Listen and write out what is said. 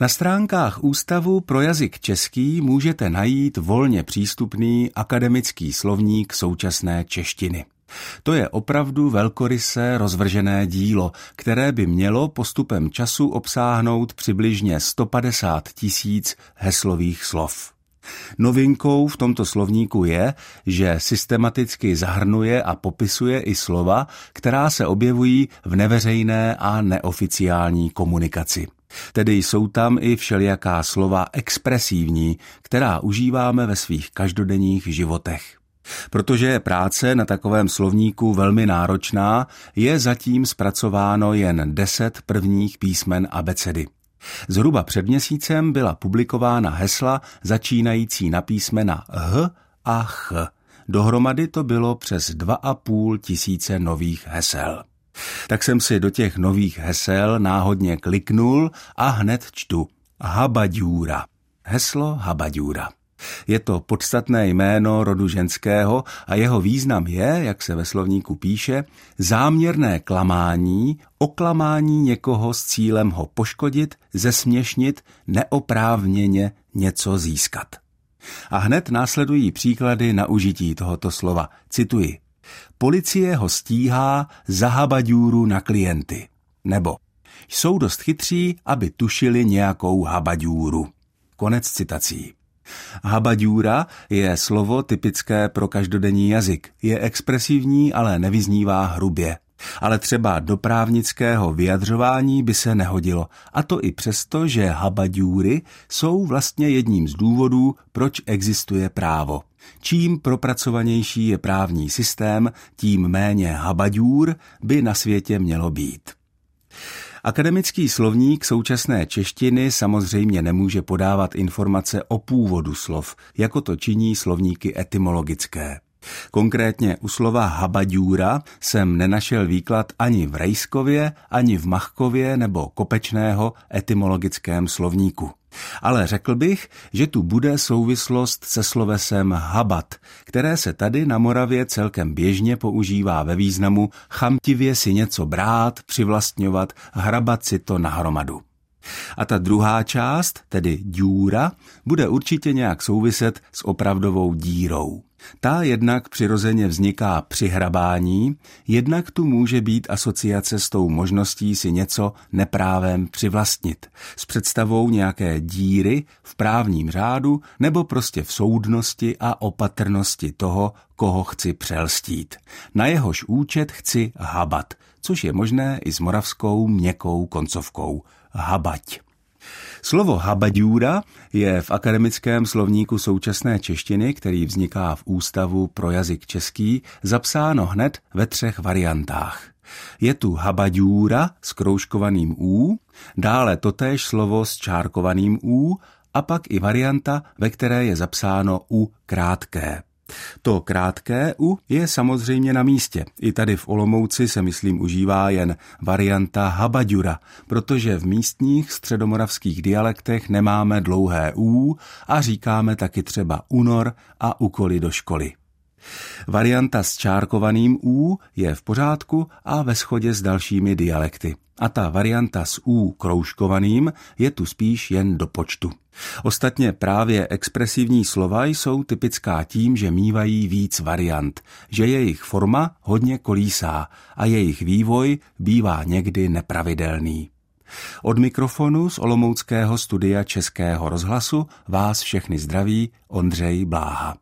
Na stránkách Ústavu pro jazyk český můžete najít volně přístupný akademický slovník současné češtiny. To je opravdu velkorysé rozvržené dílo, které by mělo postupem času obsáhnout přibližně 150 tisíc heslových slov. Novinkou v tomto slovníku je, že systematicky zahrnuje a popisuje i slova, která se objevují v neveřejné a neoficiální komunikaci. Tedy jsou tam i všelijaká slova expresivní, která užíváme ve svých každodenních životech. Protože je práce na takovém slovníku velmi náročná, je zatím zpracováno jen deset prvních písmen abecedy. Zhruba před měsícem byla publikována hesla začínající na písmena H a Ch. Dohromady to bylo přes 2,5 tisíce nových hesel. Tak jsem si do těch nových hesel náhodně kliknul a hned čtu Habadjura. Heslo Habadjura. Je to podstatné jméno rodu ženského a jeho význam je, jak se ve slovníku píše, záměrné klamání, oklamání někoho s cílem ho poškodit, zesměšnit, neoprávněně něco získat. A hned následují příklady na užití tohoto slova. Cituji. Policie ho stíhá za habadůru na klienty. Nebo jsou dost chytří, aby tušili nějakou habadůru. Konec citací. Habadjura je slovo typické pro každodenní jazyk. Je expresivní, ale nevyznívá hrubě. Ale třeba do právnického vyjadřování by se nehodilo. A to i přesto, že habadjúry jsou vlastně jedním z důvodů, proč existuje právo. Čím propracovanější je právní systém, tím méně habadjúr by na světě mělo být. Akademický slovník současné češtiny samozřejmě nemůže podávat informace o původu slov, jako to činí slovníky etymologické. Konkrétně u slova habadjůra jsem nenašel výklad ani v Rejskově, ani v Machkově nebo Kopečného etymologickém slovníku. Ale řekl bych, že tu bude souvislost se slovesem habat, které se tady na Moravě celkem běžně používá ve významu chamtivě si něco brát, přivlastňovat, hrabat si to nahromadu. A ta druhá část, tedy díra, bude určitě nějak souviset s opravdovou dírou. Ta jednak přirozeně vzniká při hrabání, jednak tu může být asociace s tou možností si něco neprávem přivlastnit, s představou nějaké díry v právním řádu nebo prostě v soudnosti a opatrnosti toho, koho chci přelstít. Na jehož účet chci habat, což je možné i s moravskou měkkou koncovkou habať. Slovo habadjura je v akademickém slovníku současné češtiny, který vzniká v Ústavu pro jazyk český, zapsáno hned ve třech variantách. Je tu habadjura s kroužkovaným U, dále totéž slovo s čárkovaným U a pak i varianta, ve které je zapsáno U krátké. To krátké u je samozřejmě na místě. I tady v Olomouci se myslím užívá jen varianta habadjura, protože v místních středomoravských dialektech nemáme dlouhé u a říkáme taky třeba unor a úkoly do školy. Varianta s čárkovaným U je v pořádku a ve shodě s dalšími dialekty. A ta varianta s U kroužkovaným je tu spíš jen do počtu. Ostatně právě expresivní slova jsou typická tím, že mývají víc variant, že jejich forma hodně kolísá a jejich vývoj bývá někdy nepravidelný. Od mikrofonu z Olomouckého studia Českého rozhlasu vás všechny zdraví Ondřej Bláha.